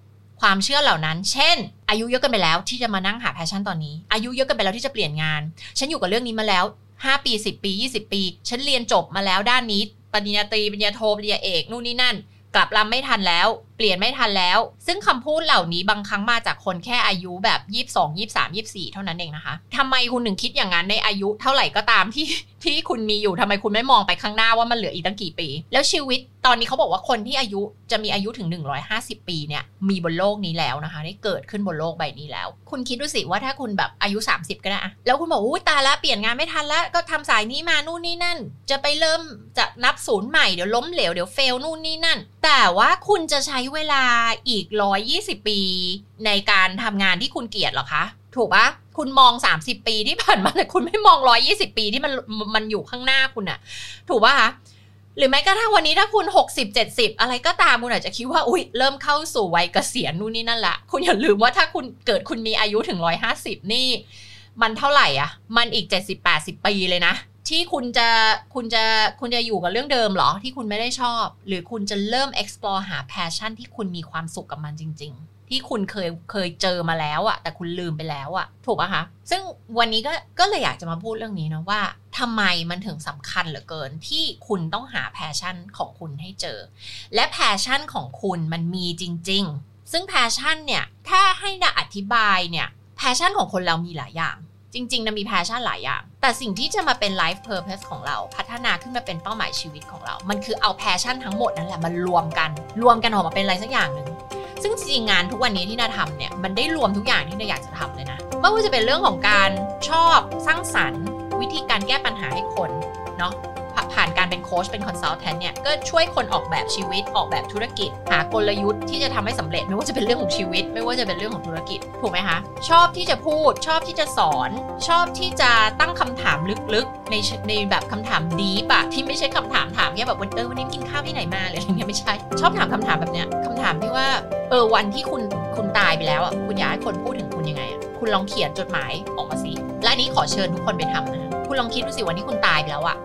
Speaker 2: ความเชื่อเหล่านั้น เช่น อายุเยอะกันไปแล้วที่จะมานั่งหา passion ตอนนี้ อายุเยอะกันไปแล้วที่จะเปลี่ยนงาน ฉันอยู่กับเรื่องนี้มาแล้ว 5 ปี 10 ปี 20 ปี ฉันเรียนจบมาแล้วด้านนี้ปริญญาตรีปริญญาโทปริญญาเอกนู่นนี่นั่น กลับลำไม่ทันแล้วเปลี่ยนไม่ทันแล้ว ซึ่งคำพูดเหล่านี้บางครั้งมาจากคนแค่อายุแบบ22 23 24เท่านั้นเองนะคะทำไมคุณถึงคิดอย่างนั้นในอายุเท่าไหร่ก็ตามที่ที่คุณมีอยู่ทำไมคุณไม่มองไปข้างหน้าว่ามันเหลืออีกตั้งกี่ปี แล้วชีวิตตอนนี้เขาบอกว่าคนที่อายุจะมีอายุถึง 150 ปีเนี่ยมีบนโลกนี้แล้วนะคะ ได้เกิดขึ้นบนโลกใบนี้แล้ว คุณคิดดูสิว่าถ้าคุณแบบอายุ 30 ก็ได้อะแล้วคุณบอกอุ้ตายละเปลี่ยนงานไม่ทันละก็ทำสายนี้มานู่นนี่นั่น จะไปเริ่มจะนับศูนย์ใหม่เดี๋ยวล้มเหลวเดี๋ยวเฟลนู่นนี่นั่น แต่ว่าคุณจะใช้เวลาอีก 120 ปี ในการทำงานที่คุณเกลียดหรอคะ ถูกปะคุณมอง 30 ปีที่ผ่านมาแต่คุณไม่มอง 120 ปีที่มันมันอยู่ข้างหน้าคุณอะถูกปะคะหรือแม้กระทั่งวันนี้ถ้าคุณ 60 70 อะไรก็ตามคุณอาจจะคิดว่าอุ้ยเริ่มเข้าสู่วัยเกษียณนู่นนี่นั่นละ คุณอย่าลืมว่าถ้าคุณเกิดคุณมีอายุถึง 150 นี่ มันเท่าไหร่อะ มันอีก 70 80 ปีเลยนะ ที่คุณจะคุณจะคุณจะอยู่กับเรื่องเดิมเหรอที่คุณไม่ได้ชอบ หรือคุณจะเริ่ม explore หา passion ที่คุณมีความสุขกับมันจริง ๆ ที่คุณเคยเคยเจอมาแล้วอะแต่คุณลืมไปแล้วอะถูกปะคะซึ่งวันนี้ก็ก็เลยอยากจะมาพูดเรื่องนี้นะว่าทำไมมันถึงสำคัญเหลือเกินที่คุณต้องหา passion ของคุณให้เจอ และ passion ของคุณมันมีจริง ๆ ซึ่ง passion เนี่ยถ้าให้ดาอธิบายเนี่ย passion ของคนเรามีหลายอย่าง จริงๆนะมี passion หลายอย่าง แต่สิ่งที่จะมาเป็น life purpose ของเราพัฒนาขึ้นมาเป็นเป้าหมายชีวิตของเรา มันคือเอา passion ทั้งหมดนั่นแหละมันรวมกัน รวมกันออกมาเป็นอะไรสักอย่างหนึ่งซึ่งจริงๆงานทุกวันนี้ที่นาทำเนี่ยมันได้รวมทุกอย่างที่นาอยากจะทำเลยนะไม่ว่าจะเป็นเรื่องของการชอบสร้างสรรค์ วิธีการแก้ปัญหาให้คนเนาะ ผ่านการเป็นโค้ชเป็น consultant เนี่ยก็ช่วยคนออกแบบชีวิตออกแบบธุรกิจ หากลยุทธ์ที่จะทำให้สำเร็จไม่ว่าจะเป็นเรื่องของชีวิต ไม่ว่าจะเป็นเรื่องของธุรกิจถูกไหมคะชอบที่จะพูดชอบที่จะสอน ชอบที่จะตั้งคำถามลึกๆ ในในแบบคำถามดีปะที่ไม่ใช่คำถามถามแค่แบบวันเออวันนี้กินข้าวที่ไหนมาอะไรอย่างเงี้ยไม่ใช่ ชอบถามคำถามแบบเนี้ยคำถามที่ว่าเออวันที่คุณคุณตายไปแล้วอะคุณอยากให้คนพูดถึงคุณยังไงอะคุณลองเขียนจดหมายออกมาสิและนี้ขอเชิญทุกคนไปทำนะคุณลองคิดดูสิวันที่คุณตายไปแล้วอะ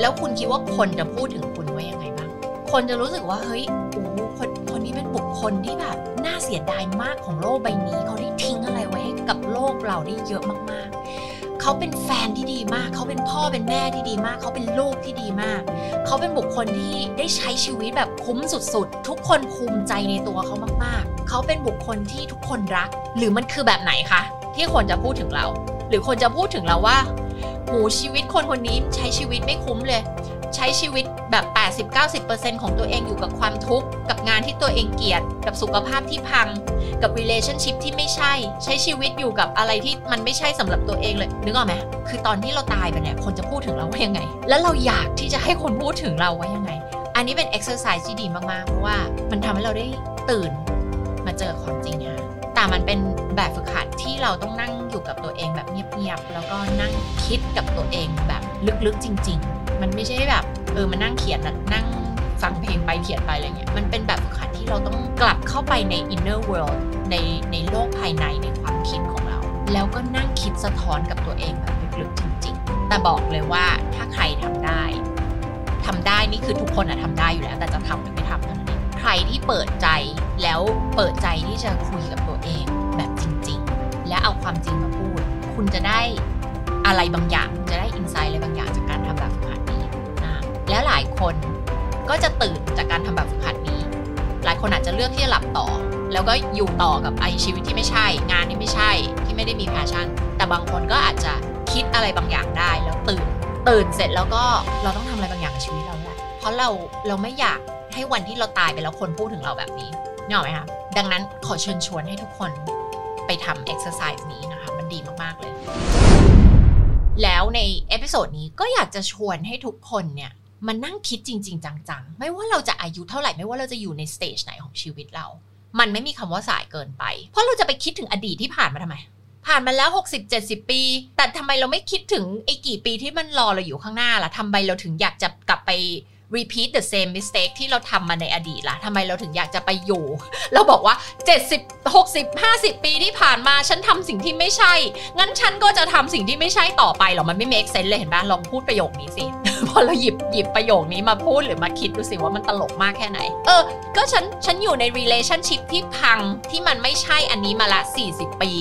Speaker 2: แล้วคุณคิดว่าคนจะพูดถึงคุณว่ายังไงบ้าง คนจะรู้สึกว่าเฮ้ยโอ้คนคนนี้เป็นบุคคลที่แบบน่าเสียดายมากของโลกใบนี้เขาได้ทิ้งอะไรไว้ให้กับโลกเราได้เยอะมากๆ เขาเป็นแฟนที่ดีมาก เขาเป็นพ่อเป็นแม่ที่ดีมาก เขาเป็นลูกที่ดีมาก เขาเป็นบุคคลที่ได้ใช้ชีวิตแบบคุ้มสุดๆ ทุกคนภูมิใจในตัวเขามากๆ เขาเป็นบุคคลที่ทุกคนรัก หรือมันคือแบบไหนคะที่คนจะพูดถึงเรา หรือคนจะพูดถึงเราว่า หูชีวิตคนคนนี้ใช้ชีวิตไม่คุ้มเลย ใช้ชีวิตแบบ 80-90%ของตัวเองอยู่กับความทุกข์ กับงานที่ตัวเองเกลียด กับสุขภาพที่พัง กับ relationship ที่ไม่ใช่ ใช้ชีวิตอยู่กับอะไรที่มันไม่ใช่สำหรับตัวเองเลย นึกออกไหมคือตอนที่เราตายไปเนี่ย คนจะพูดถึงเราว่ายังไง แล้วเราอยากที่จะให้คนพูดถึงเราว่ายังไง อันนี้เป็น exercise ที่ดีมากๆ เพราะว่ามันทำให้เราได้ตื่นมาเจอความจริงค่ะ แต่มันเป็นแบบฝึกหัดที่เราต้องนั่งอยู่กับตัวเองแบบเงียบๆแล้วก็นั่งคิดกับตัวเองแบบลึกๆจริง ๆ มันไม่ใช่แบบเออมานั่งเขียนนั่งฟังเพลงไปเขียนไปอะไรเงี้ยมันเป็นแบบฝึกหัดที่เราต้องกลับเข้าไปใน inner world ในในโลกภายในในความคิดของเรา แล้วก็นั่งคิดสะท้อนกับตัวเองแบบลึกๆจริง ๆ แต่บอกเลยว่าถ้าใครทำได้ทำได้นี่คือทุกคนอะทำได้อยู่แล้ว แต่จะทำหรือไม่ทำเท่านั้นเองใครที่เปิดใจ แล้วเปิดใจที่จะคุยกับตัวเองแบบจริง ๆ และเอาความจริงมาพูด คุณจะได้อะไรบางอย่างจะได้ insight อะไรบางอย่างจากการทำแบบฝึกหัดนี้นะและหลายคนก็จะตื่นจากการทำแบบฝึกหัดนี้ หลายคนอาจจะเลือกที่จะหลับต่อ แล้วก็อยู่ต่อกับไอชีวิตที่ไม่ใช่ งานที่ไม่ใช่ที่ไม่ได้มี passion แต่บางคนก็อาจจะคิดอะไรบางอย่างได้แล้วตื่น ตื่นเสร็จแล้วก็เราต้องทำอะไรบางอย่างกับชีวิตเราแหละเพราะเราเราไม่อยากให้วันที่เราตายไปแล้วคนพูดถึงเราแบบนี้ นี่หรอกไหมคะดังนั้นขอเชิญชวนให้ทุกคนไปทำ exercise นี้นะคะ มันดีมาก ๆ เลย แล้วใน episode นี้ก็อยากจะชวนให้ทุกคนเนี่ยมานั่งคิดจริง ๆ จัง ๆ ไม่ว่าเราจะอายุเท่าไหร่ ไม่ว่าเราจะอยู่ใน stage ไหนของชีวิตเรา มันไม่มีคำว่าสายเกินไป เพราะเราจะไปคิดถึงอดีตที่ผ่านมาทำไม ผ่านมาแล้ว 60-70 ปี แต่ทำไมเราไม่คิดถึงไอ้กี่ปีที่มันรอเราอยู่ข้างหน้าล่ะทำไมเราถึงอยากจะกลับไป repeat the same mistake ที่เราทำมาในอดีตล่ะทำไมเราถึงอยากจะไปอยู่ เราบอกว่า 70 60 50 ปีที่ผ่านมาฉันทำสิ่งที่ไม่ใช่ งั้นฉันก็จะทำสิ่งที่ไม่ใช่ต่อไปหรอ มันไม่ make sense เลยเห็นไหมลองพูดประโยคนี้สิ พอเราหยิบหยิบประโยคนี้มาพูดหรือมาคิดดูสิว่ามันตลกมากแค่ไหน เออ ก็ฉันฉันอยู่ใน relationship ที่พังที่มันไม่ใช่อันนี้มาละ 40 ปี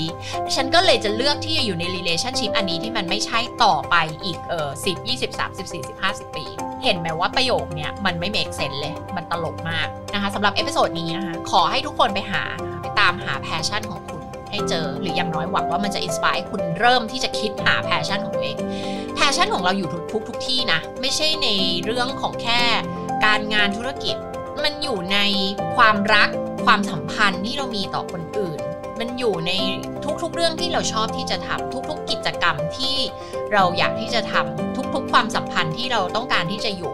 Speaker 2: ฉันก็เลยจะเลือกที่จะอยู่ใน relationship อันนี้ที่มันไม่ใช่ต่อไปอีกเออ10 20 30 40 50 ปี เห็นไหมว่าประโยคเนี้ยมันไม่ make sense เลย มันตลกมากนะคะสำหรับ episode นี้นะคะขอให้ทุกคนไปหาไปตามหา passion ของคุณให้เจอหรืออย่างน้อยหวังว่ามันจะ inspire คุณเริ่มที่จะคิดหา passion ของตัวเอง passion ของเราอยู่ทุกทุกทุกที่นะ ไม่ใช่ในเรื่องของแค่การงานธุรกิจ มันอยู่ในความรักความสัมพันธ์ที่เรามีต่อคนอื่น มันอยู่ในทุกๆเรื่องที่เราชอบที่จะทำทุกๆกิจกรรมที่เราอยากที่จะทำทุกๆความสัมพันธ์ที่เราต้องการที่จะอยู่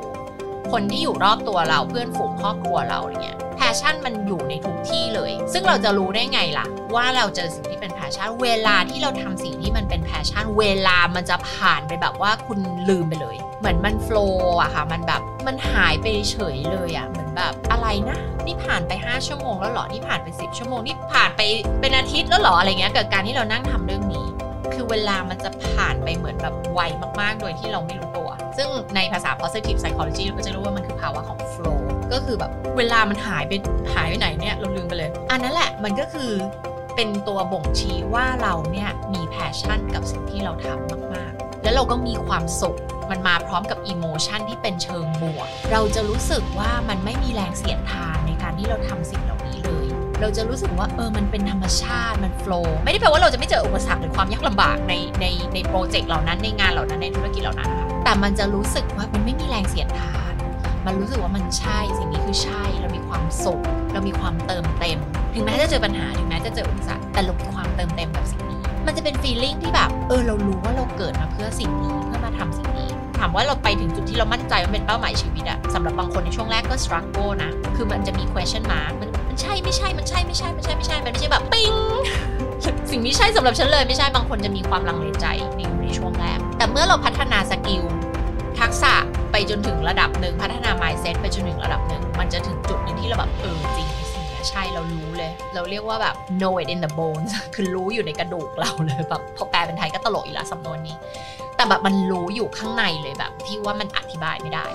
Speaker 2: คนที่อยู่รอบตัวเราเพื่อนฝูงครอบครัวเราอะไรเงี้ย passion มันอยู่ในทุกที่เลย ซึ่งเราจะรู้ได้ไงล่ะ ว่าเราเจอสิ่งที่เป็น passion เวลาที่เราทำสิ่งที่มันเป็น passion เวลามันจะผ่านไปแบบว่าคุณลืมไปเลย เหมือนมัน flow อะค่ะ มันแบบมันหายไปเฉยเลยอะเหมือนแบบอะไรนะนี่ผ่านไป 5 ชั่วโมงแล้วหรอ นี่ผ่านไป 10 ชั่วโมง นี่ผ่านไปเป็นอาทิตย์แล้วหรออะไรเงี้ยเกิดการที่เรานั่งทำเรื่องนี้ คือเวลามันจะผ่านไปเหมือนแบบไวมากๆ โดยที่เราไม่รู้ตัว ซึ่งในภาษา positive psychology เราก็จะรู้ว่ามันคือภาวะของ flow ก็คือแบบเวลามันหายไปหายไปไหนเนี่ยเราลืมไปเลย อันนั้นแหละมันก็คือเป็นตัวบ่งชี้ว่าเราเนี่ยมี passion กับสิ่งที่เราทำมากๆ แล้วเราก็มีความสุขมันมาพร้อมกับ emotion ที่เป็นเชิงบวก เราจะรู้สึกว่ามันไม่มีแรงเสียดทานในการที่เราทำสิ่งเหล่าน เราจะรู้สึกว่าเออมันเป็นธรรมชาติมันโฟล์ไม่ได้แปลว่าเราจะไม่เจออุปสรรคหรือความยากลำบากในในในโปรเจกต์เหล่านั้นในงานเหล่านั้นในธุรกิจเหล่านั้นนะคะแต่มันจะรู้สึกว่ามันไม่มีแรงเสียดทาน มันรู้สึกว่ามันใช่สิ่งนี้คือใช่เรามีความสุขเรามีความเติมเต็ม ถึงแม้จะเจอปัญหาถึงแม้จะเจออุปสรรคแต่เรามีความเติมเต็มกับสิ่งนี้ มันจะเป็นฟีลลิ่งที่แบบเออเรารู้ว่าเราเกิดมาเพื่อสิ่งนี้เพื่อมาทำสิ่งนี้ถามว่าเราไปถึงจุดที่เรามั่นใจว่าเป็นเป้าหมายชีวิตอะสำหรับบางคนในช่วงแรกก็ struggle นะ คือมันจะมี question mark มัน ใช่ไม่ใช่มันใช่ไม่ใช่มันใช่ไม่ใช่มันไม่ใช่แบบปิ๊งสิ่งนี้ใช่สำหรับฉันเลยไม่ใช่บางคนจะมีความลังเลใจในในช่วงแรก แต่เมื่อเราพัฒนา skill ทักษะไปจนถึงระดับหนึ่งพัฒนา mindset ไปจนถึงระดับหนึ่งมันจะถึงจุดหนึ่งที่เราแบบเออจริงสิ่งนี้ใช่เรารู้เลย เราเรียกว่าแบบ know it in the bones คือรู้อยู่ในกระดูกเราเลยแบบพอแปลเป็นไทยก็ตลกอีกละสำนวนนี้ แต่แบบมันรู้อยู่ข้างในเลยแบบที่ว่ามันอธิบายไม่ได้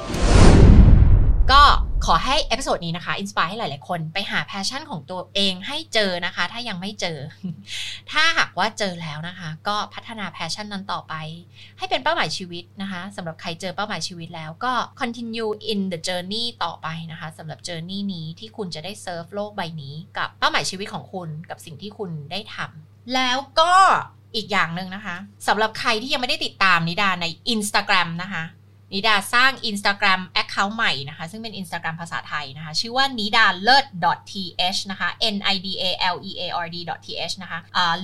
Speaker 2: ก็ ขอให้ episode นี้นะคะ inspire ให้หลาย ๆ คนไปหา passion ของตัวเองให้เจอนะคะ ถ้ายังไม่เจอ ถ้าหากว่าเจอแล้วนะคะ ก็พัฒนา passion นั้นต่อไป ให้เป็นเป้าหมายชีวิตนะคะสำหรับใครเจอเป้าหมายชีวิตแล้วก็ continue in the journey ต่อไปนะคะสำหรับ journey นี้ที่คุณจะได้เซิร์ฟโลกใบนี้กับเป้าหมายชีวิตของคุณกับสิ่งที่คุณได้ทำแล้วก็อีกอย่างหนึ่งนะคะสำหรับใครที่ยังไม่ได้ติดตามนิดาใน Instagram นะคะ นิดาสร้าง Instagram Account ใหม่นะคะ ซึ่งเป็น Instagram ภาษาไทยนะคะ ชื่อว่านิดาเลิศ th นะคะ n i d a l e a r d th นะคะ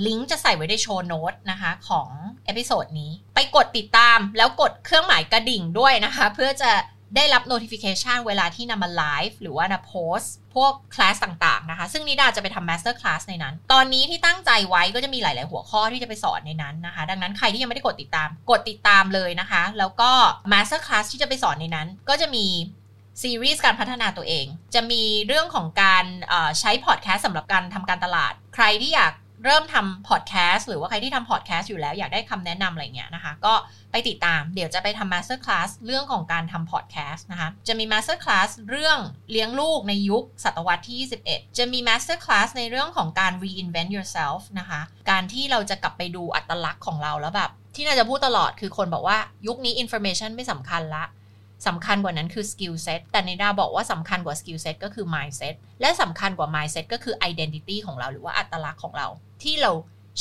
Speaker 2: ลิงก์จะใส่ไว้ใน show note นะคะของ episode นี้ ไปกดติดตามแล้วกดเครื่องหมายกระดิ่งด้วยนะคะ เพื่อจะ ได้รับ notification เวลาที่นิดามาไลฟ์หรือว่านิดาโพสต์พวกคลาสต่างๆนะคะ ซึ่งนิดาจะไปทำ master class ในนั้น ตอนนี้ที่ตั้งใจไว้ก็จะมีหลาย ๆ หัวข้อที่จะไปสอนในนั้นนะคะ ดังนั้นใครที่ยังไม่ได้กดติดตาม กดติดตามเลยนะคะ แล้วก็ master class ที่จะไปสอนในนั้น ก็จะมีซีรีส์การพัฒนาตัวเอง จะมีเรื่องของการใช้พอดแคสต์สำหรับการทำการตลาด ใครที่อยาก เริ่มทำพอดแคสต์หรือว่าใครที่ทำพอดแคสต์อยู่แล้วอยากได้คำแนะนำอะไรเงี้ยนะคะ ก็ไปติดตามเดี๋ยวจะไปทำ Master Class เรื่องของการทำพอดแคสต์นะคะ จะมี Master Class เรื่องเลี้ยงลูกในยุคศตวรรษที่ 21 จะมี Master Class ในเรื่องของการ reinvent yourself นะคะ การที่เราจะกลับไปดูอัตลักษณ์ของเราแล้วแบบที่นิดาจะพูดตลอดคือคนบอกว่ายุคนี้ information ไม่สำคัญละ สำคัญกว่านั้นคือ skill set แต่นิดาบอกว่าสำคัญกว่า skill set ก็คือ mindset และสำคัญกว่า mindset ก็คือ identity ของเราหรือว่าอัตลักษณ์ของเรา ที่เรา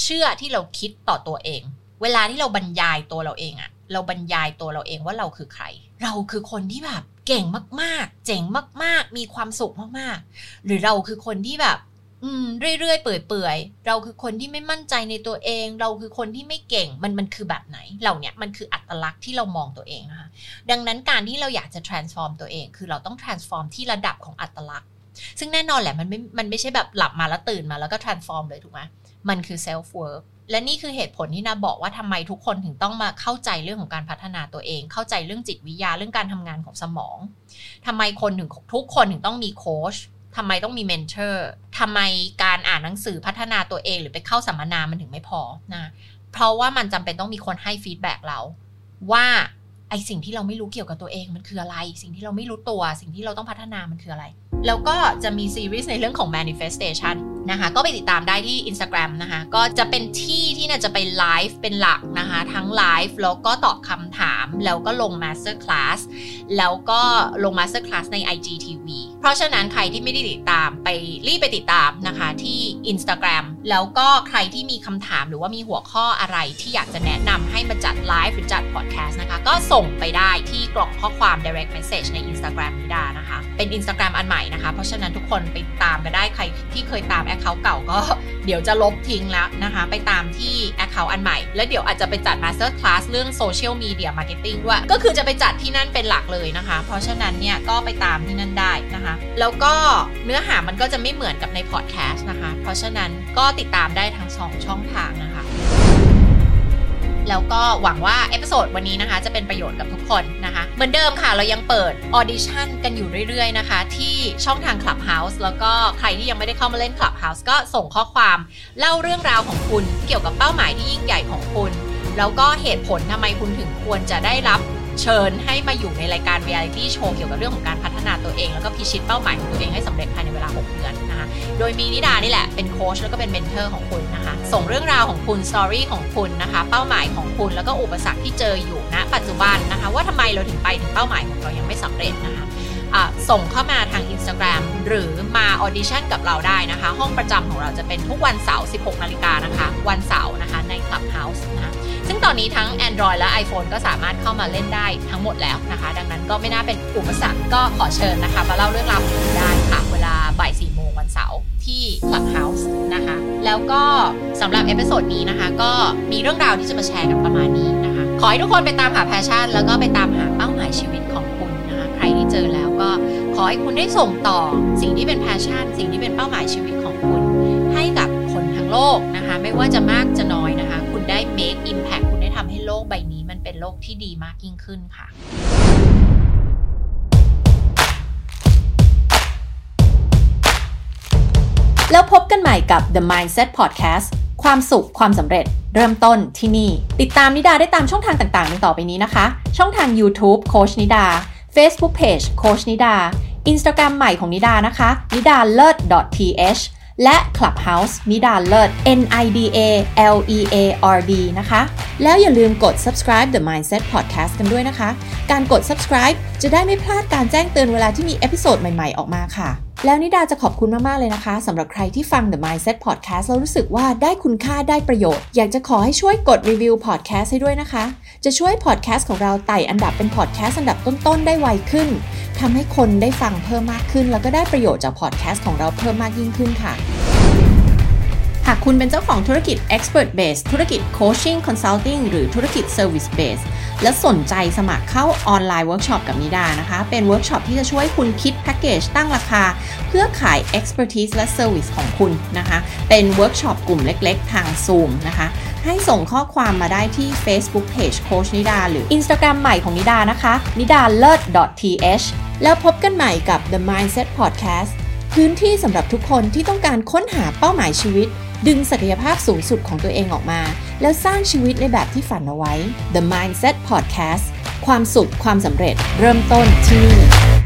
Speaker 2: เชื่อที่เราคิดต่อตัวเอง เวลาที่เราบรรยายตัวเราเองอะเราบรรยายตัวเราเองว่าเราคือใคร เราคือคนที่แบบเก่งมาก ๆ เจ๋งมาก ๆ มีความสุขมาก ๆ หรือเราคือคนที่แบบ อืมเรื่อยๆเปื่อยๆเราคือคนที่ไม่มั่นใจในตัวเอง เราคือคนที่ไม่เก่งมันมันคือแบบไหนเหล่าเนี้ยมันคืออัตลักษณ์ที่เรามองตัวเองนะคะดังนั้นการที่เราอยากจะ transform ตัวเอง คือเราต้อง transform ที่ระดับของอัตลักษณ์ ซึ่งแน่นอนแหละมันไม่มันไม่ใช่แบบหลับมาแล้วตื่นมาแล้วก็ transform เลยถูกไหมมันคือ self work และนี่คือเหตุผลที่นิดาบอกว่าทำไมทุกคนถึงต้องมาเข้าใจเรื่องของการพัฒนาตัวเอง เข้าใจเรื่องจิตวิทยาเรื่องการทำงานของสมองทำไมคนถึงทุกคนถึงต้องมีโค้ช ทำไมต้องมี mentor ทำไมการอ่านหนังสือพัฒนาตัวเอง หรือไปเข้าสัมมนามันถึงไม่พอนะเพราะว่ามันจำเป็นต้องมีคนให้ feedback เรา ว่าไอ้สิ่งที่เราไม่รู้เกี่ยวกับตัวเองมันคืออะไร สิ่งที่เราไม่รู้ตัว สิ่งที่เราต้องพัฒนามันคืออะไร แล้วก็จะมีซีรีส์ในเรื่องของ manifestation นะคะ ก็ไปติดตามได้ที่ Instagram นะคะ ก็จะเป็นที่ที่นิดาจะไปไลฟ์เป็นหลักนะคะ ทั้งไลฟ์แล้วก็ตอบคำถาม แล้วก็ลง master class แล้วก็ลง master class ใน IGTV เพราะฉะนั้นใครที่ไม่ได้ติดตามไปรีบไปติดตามนะคะที่ Instagram แล้วก็ใครที่มีคำถามหรือว่ามีหัวข้ออะไรที่อยากจะแนะนำให้มาจัดไลฟ์หรือจัดพอดแคสต์นะคะ ก็ส่งไปได้ที่กล่องข้อความ direct message ใน Instagram นิดานะคะ เป็น Instagram อันใหม่นะคะ เพราะฉะนั้นทุกคนไปตามไปได้ใครที่เคยตาม Account เก่าก็เดี๋ยวจะลบทิ้งแล้วนะคะ ไปตามที่ Account อันใหม่ แล้วเดี๋ยวอาจจะไปจัด Master Class เรื่อง Social Media Marketing ด้วย ก็คือจะไปจัดที่นั่นเป็นหลักเลยนะคะ เพราะฉะนั้นเนี่ยก็ไปตามที่นั่นได้นะคะ แล้วก็เนื้อหามันก็จะไม่เหมือนกับในพอดแคสต์นะคะ เพราะฉะนั้นก็ติดตามได้ทั้งสองช่องทางนะคะ แล้วก็หวังว่า episode วันนี้นะคะ จะเป็นประโยชน์กับทุกคนนะคะ เหมือนเดิมค่ะ เรายังเปิด audition กันอยู่เรื่อยๆนะคะ ที่ช่องทาง Clubhouse แล้วก็ใครที่ยังไม่ได้เข้ามาเล่น Clubhouse ก็ส่งข้อความเล่าเรื่องราวของคุณเกี่ยวกับเป้าหมายที่ยิ่งใหญ่ของคุณ แล้วก็เหตุผลทำไมคุณถึงควรจะได้รับ เชิญให้มาอยู่ในรายการ Reality Show เกี่ยวกับเรื่องของการพัฒนาตัวเอง แล้วก็พิชิตเป้าหมายของตัวเองให้สำเร็จภายในเวลา 6 เดือนนะคะโดยมีนิดานี่แหละเป็นโค้ชแล้วก็เป็น mentor ของคุณนะคะ ส่งเรื่องราวของคุณ story ของคุณนะคะ เป้าหมายของคุณแล้วก็อุปสรรคที่เจออยู่ณปัจจุบันนะคะ ว่าทำไมเราถึงไปถึงเป้าหมายของเรายังไม่สำเร็จนะคะ ส่งเข้ามาทาง Instagram หรือมา audition กับเราได้นะคะ ห้องประจำของเราจะเป็นทุกวันเสาร์ 16 นาฬิกานะคะ วันเสาร์นะคะใน Clubhouse นะคะซึ่งตอนนี้ทั้ง Android และ iPhone ก็สามารถเข้ามาเล่นได้ทั้งหมดแล้วนะคะ ดังนั้นก็ไม่น่าเป็นอุปสรรคก็ขอเชิญนะคะ มาเล่าเรื่องราวของคุณได้ค่ะ เวลาบ่าย4โมงวันเสาร์ที่ Clubhouse นะคะ แล้วก็สำหรับ episode นี้นะคะ ก็มีเรื่องราวที่จะมาแชร์กันประมาณนี้นะคะ ขอให้ทุกคนไปตามหา passion แล้วก็ไปตามหาเป้าหมายชีวิตของคุณนะคะ ใครที่เจอแล้ว ก็ขอให้คุณได้ส่งต่อสิ่งที่เป็น passion สิ่งที่เป็นเป้าหมายชีวิตของคุณ ให้กับคนทั้งโลกนะคะ ไม่ว่าจะมากจะน้อยนะคะ คุณได้ make impact คุณได้ทำให้โลกใบนี้ มันเป็นโลกที่ดีมากยิ่งขึ้นค่ะ
Speaker 1: แล้วพบกันใหม่กับ The Mindset Podcast ความสุขความสำเร็จเริ่มต้นที่นี่ ติดตามนิดาได้ตามช่องทางต่างๆดังต่อไปนี้นะคะ ช่องทาง YouTube โคชนิดา Facebook Page โคชนิดา Instagram ใหม่ของนิดานะคะนิดาเลิศ .th และ Clubhouse นิดาเลิศ N I D A L E A R D นะคะ แล้วอย่าลืมกด subscribe The Mindset Podcast กันด้วยนะคะ การกด subscribe จะได้ไม่พลาดการแจ้งเตือนเวลาที่มี episode ใหม่ๆ ออกมาค่ะ แล้วนิดาจะขอบคุณมาก ๆ เลยนะคะสำหรับใครที่ฟัง The Mindset Podcast แล้วรู้สึกว่าได้คุณค่าได้ประโยชน์ อยากจะขอให้ช่วยกดรีวิว podcast ให้ด้วยนะคะ จะช่วยพอดแคสต์ของเราไต่อันดับเป็นพอดแคสต์อันดับต้นๆ ได้ไวขึ้นทำให้คนได้ฟังเพิ่มมากขึ้น แล้วก็ได้ประโยชน์จากพอดแคสต์ของเราเพิ่มมากยิ่งขึ้นค่ะ หากคุณเป็นเจ้าของธุรกิจ Expert Base ธุรกิจ Coaching Consulting หรือธุรกิจ Service Base และสนใจสมัครเข้าออนไลน์เวิร์กช็อปกับนิดานะคะ เป็นเวิร์กช็อปที่จะช่วยคุณคิดแพ็กเกจตั้งราคา เพื่อขาย Expertise และ Service ของคุณนะคะ เป็นเวิร์กช็อปกลุ่มเล็กๆ ทาง Zoom นะคะให้ส่งข้อความมาได้ที่ Facebook Page โค้ชนิดา หรือ Instagram ใหม่ของนิดานะคะนิดาเลิศ .th แล้วพบกันใหม่กับ The Mindset Podcast พื้นที่สำหรับทุกคนที่ต้องการค้นหาเป้าหมายชีวิต ดึงศักยภาพสูงสุดของตัวเองออกมา แล้วสร้างชีวิตในแบบที่ฝันเอาไว้ The Mindset Podcast ความสุขความสำเร็จเริ่มต้นที่นี่